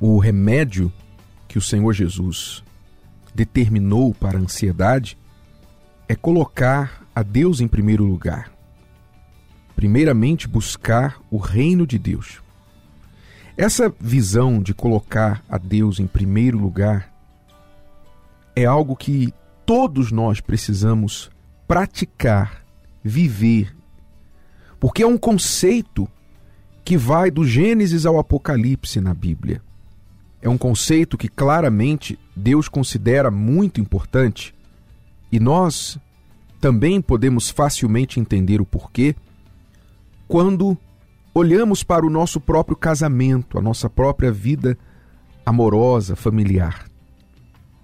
O remédio que o Senhor Jesus determinou para a ansiedade é colocar a Deus em primeiro lugar. Primeiramente, buscar o reino de Deus. Essa visão de colocar a Deus em primeiro lugar é algo que todos nós precisamos praticar, viver, porque é um conceito que vai do Gênesis ao Apocalipse na Bíblia. É um conceito que claramente Deus considera muito importante e nós também podemos facilmente entender o porquê quando olhamos para o nosso próprio casamento, a nossa própria vida amorosa, familiar.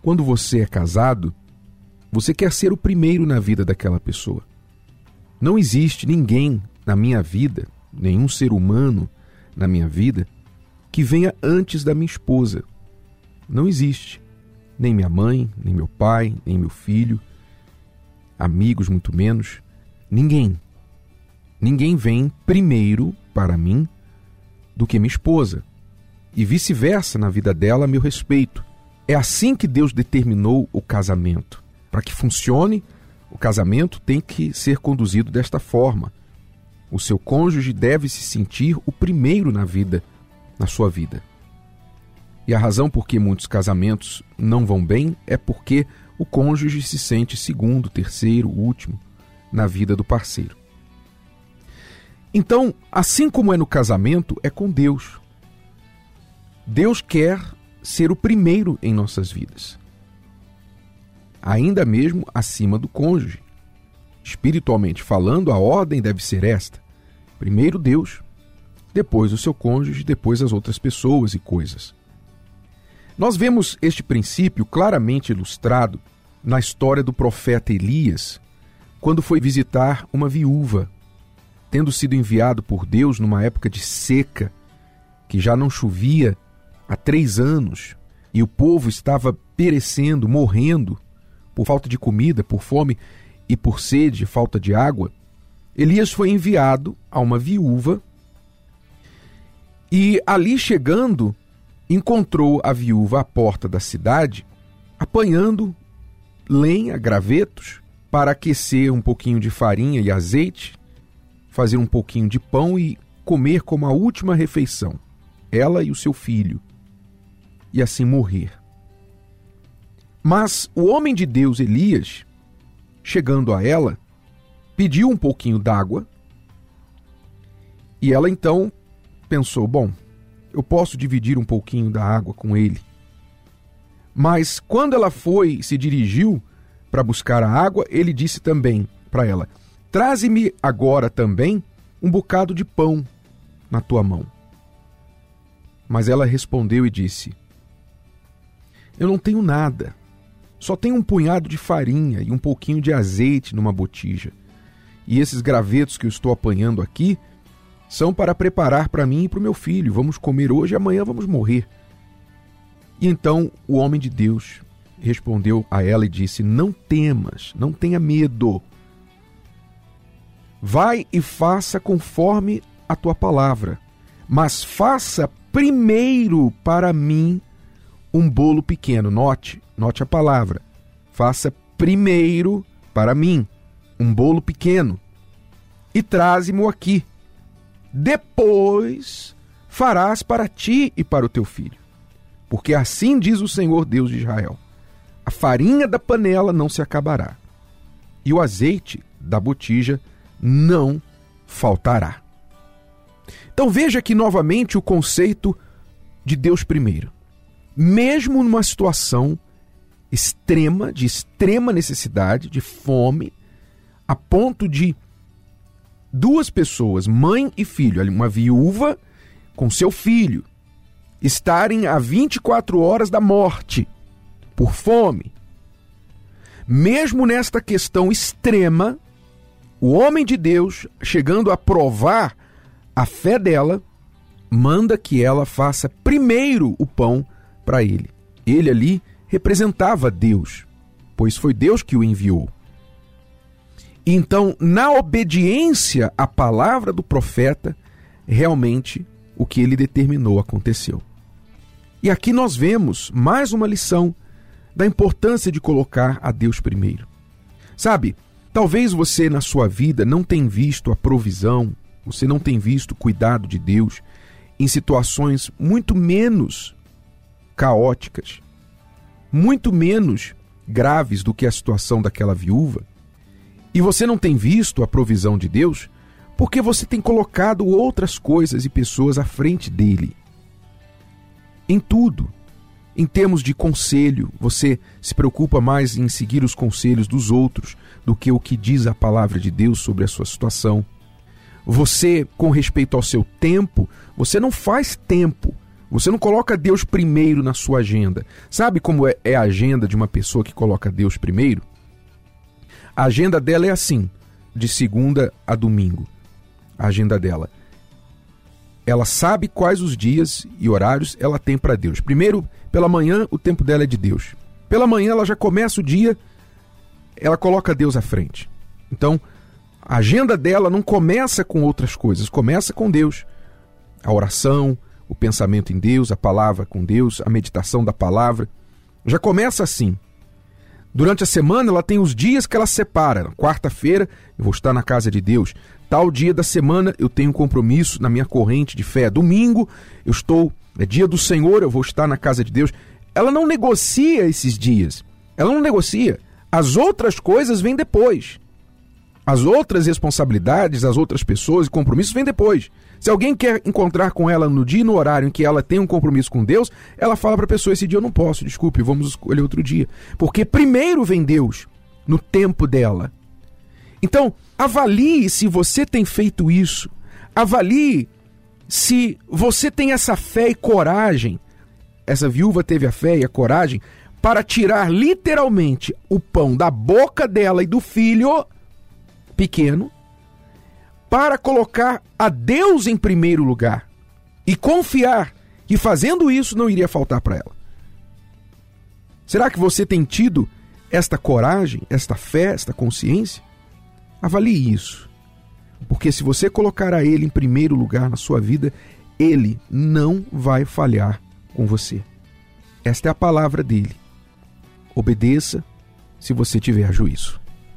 Quando você é casado, você quer ser o primeiro na vida daquela pessoa. Não existe ninguém na minha vida, nenhum ser humano na minha vida, que venha antes da minha esposa. Não existe. Nem minha mãe, nem meu pai, nem meu filho, amigos muito menos. Ninguém. Ninguém vem primeiro para mim do que minha esposa. E vice-versa na vida dela a meu respeito. É assim que Deus determinou o casamento. Para que funcione, o casamento tem que ser conduzido desta forma. O seu cônjuge deve se sentir o primeiro na vida, na sua vida. E a razão por que muitos casamentos não vão bem é porque o cônjuge se sente segundo, terceiro, último na vida do parceiro. Então, assim como é no casamento, é com Deus. Deus quer ser o primeiro em nossas vidas ainda mesmo acima do cônjuge. Espiritualmente falando, a ordem deve ser esta: primeiro Deus, depois o seu cônjuge, depois as outras pessoas e coisas. Nós vemos este princípio claramente ilustrado na história do profeta Elias, quando foi visitar uma viúva, tendo sido enviado por Deus numa época de seca, que já não chovia há três anos, e o povo estava perecendo, morrendo por falta de comida, por fome e por sede, falta de água, Elias foi enviado a uma viúva e ali chegando, encontrou a viúva à porta da cidade, apanhando lenha, gravetos, para aquecer um pouquinho de farinha e azeite, fazer um pouquinho de pão e comer como a última refeição, ela e o seu filho, e assim morrer. Mas o homem de Deus Elias, chegando a ela, pediu um pouquinho d'água e ela então pensou: bom, eu posso dividir um pouquinho da água com ele. Mas quando ela foi se dirigiu para buscar a água, ele disse também para ela: Traze-me agora também um bocado de pão na tua mão. Mas ela respondeu e disse: Eu não tenho nada só tem um punhado de farinha e um pouquinho de azeite numa botija. E esses gravetos que eu estou apanhando aqui são para preparar para mim e para o meu filho. Vamos comer hoje e amanhã vamos morrer. E então o homem de Deus respondeu a ela e disse: Não temas, não tenha medo. Vai e faça conforme a tua palavra, mas faça primeiro para mim um bolo pequeno. Note, note a palavra. Faça primeiro para mim um bolo pequeno e traze-mo aqui. Depois farás para ti e para o teu filho. Porque assim diz o Senhor Deus de Israel: a farinha da panela não se acabará, e o azeite da botija não faltará. Então veja aqui novamente o conceito de Deus primeiro mesmo numa situação extrema, de extrema necessidade, de fome, a ponto de duas pessoas, mãe e filho, uma viúva com seu filho, estarem a 24 horas da morte por fome. Mesmo nesta questão extrema, o homem de Deus, chegando a provar a fé dela, manda que ela faça primeiro o pão para ele. Ele ali representava Deus, pois foi Deus que o enviou. Então, na obediência à palavra do profeta, realmente o que ele determinou aconteceu. E aqui nós vemos mais uma lição da importância de colocar a Deus primeiro. Sabe, talvez você na sua vida não tenha visto a provisão, você não tenha visto o cuidado de Deus em situações muito menos caóticas, muito menos graves do que a situação daquela viúva, e você não tem visto a provisão de Deus porque você tem colocado outras coisas e pessoas à frente dele. Em tudo. Em termos de conselho, você se preocupa mais em seguir os conselhos dos outros do que o que diz a palavra de Deus sobre a sua situação. Você, com respeito ao seu tempo, você não faz tempo. Você não coloca Deus primeiro na sua agenda. Sabe como é, é a agenda de uma pessoa que coloca Deus primeiro? A agenda dela é assim, de segunda a domingo. A agenda dela. Ela sabe quais os dias e horários ela tem para Deus. Primeiro, pela manhã, o tempo dela é de Deus. Pela manhã, ela já começa o dia, ela coloca Deus à frente. Então, a agenda dela não começa com outras coisas, começa com Deus. A oração, o pensamento em Deus, a palavra com Deus, a meditação da palavra. Já começa assim. Durante a semana, ela tem os dias que ela separa. Quarta-feira, eu vou estar na casa de Deus. Tal dia da semana, eu tenho um compromisso na minha corrente de fé. Domingo, eu estou. É dia do Senhor, eu vou estar na casa de Deus. Ela não negocia esses dias. Ela não negocia. As outras coisas vêm depois. As outras responsabilidades, as outras pessoas e compromissos vêm depois. Se alguém quer encontrar com ela no dia e no horário em que ela tem um compromisso com Deus, ela fala para a pessoa: esse dia eu não posso, desculpe, vamos escolher outro dia. Porque primeiro vem Deus, no tempo dela. Então, avalie se você tem feito isso. Avalie se você tem essa fé e coragem. Essa viúva teve a fé e a coragem para tirar literalmente o pão da boca dela e do filho pequeno para colocar a Deus em primeiro lugar e confiar que fazendo isso não iria faltar para ela. Será que você tem tido esta coragem, esta fé, esta consciência? Avalie isso. Porque se você colocar a Ele em primeiro lugar na sua vida, Ele não vai falhar com você. Esta é a palavra dele. Obedeça se você tiver juízo.